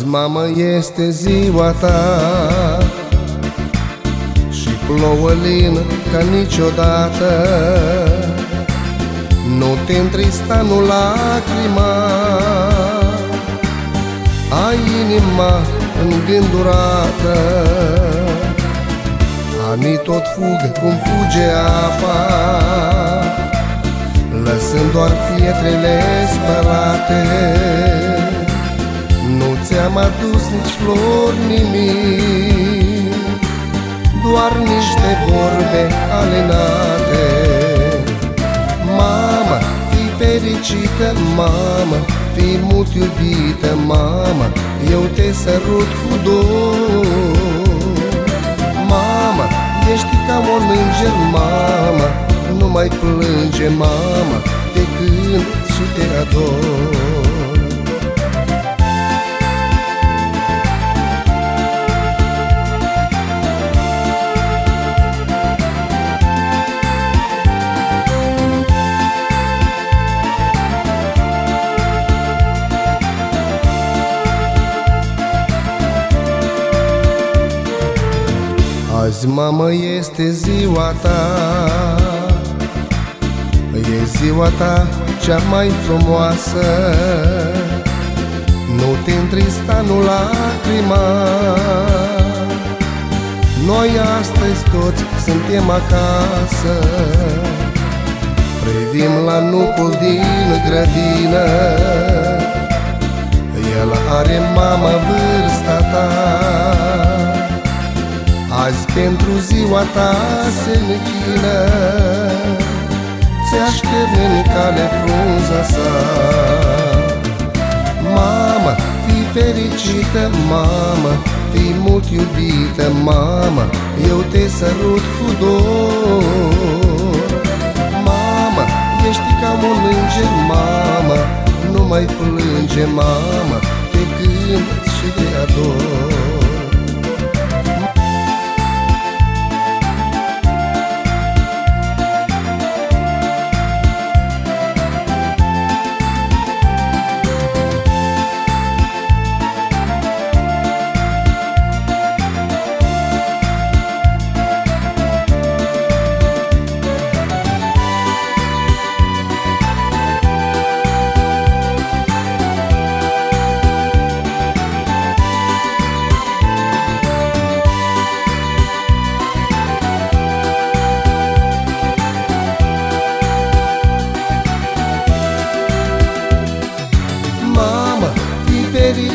mamă, este ziua ta. Și plouă lin ca niciodată. Nu te întrista, nu lacrima. Ai inima îngândurată. Anii tot fug cum fuge apa. Lăsând doar pietrele spălate ți-am adus nici flori, nimic. Doar niște vorbe alenate. Mama, fi fericită, mama Fi mult iubită, mama Eu te sărut cu dor. Mama, ești ca un înger, mama Nu mai plânge, mama Te cânt și te ador Azi, mamă, este ziua ta. E ziua ta cea mai frumoasă. Nu te întrista, nu lacrima. Noi astăzi toți suntem acasă. Privim la nucul din grădină. El are mama vârsta ta Azi pentru ziua ta se închină Ți așterne în cale frunza sa. Mama, fi fericită, mama Fi mult iubită, mama Eu te sărut cu dor. Mama, ești ca un înger, mama Nu mai plânge, mama Te cânt și te ador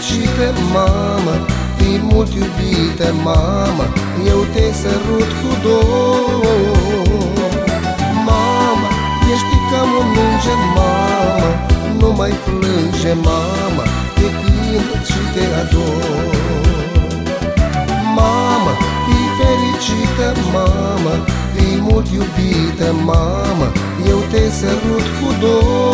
fericită, mamă Fii mult iubită, mamă Eu te sărut cu dor. Mama, ești ca un înger, mamă Nu mai plânge, mamă Te cânt și te ador. Mama, fii fericită, mamă Fii mult iubită, mamă Eu te sărut cu dor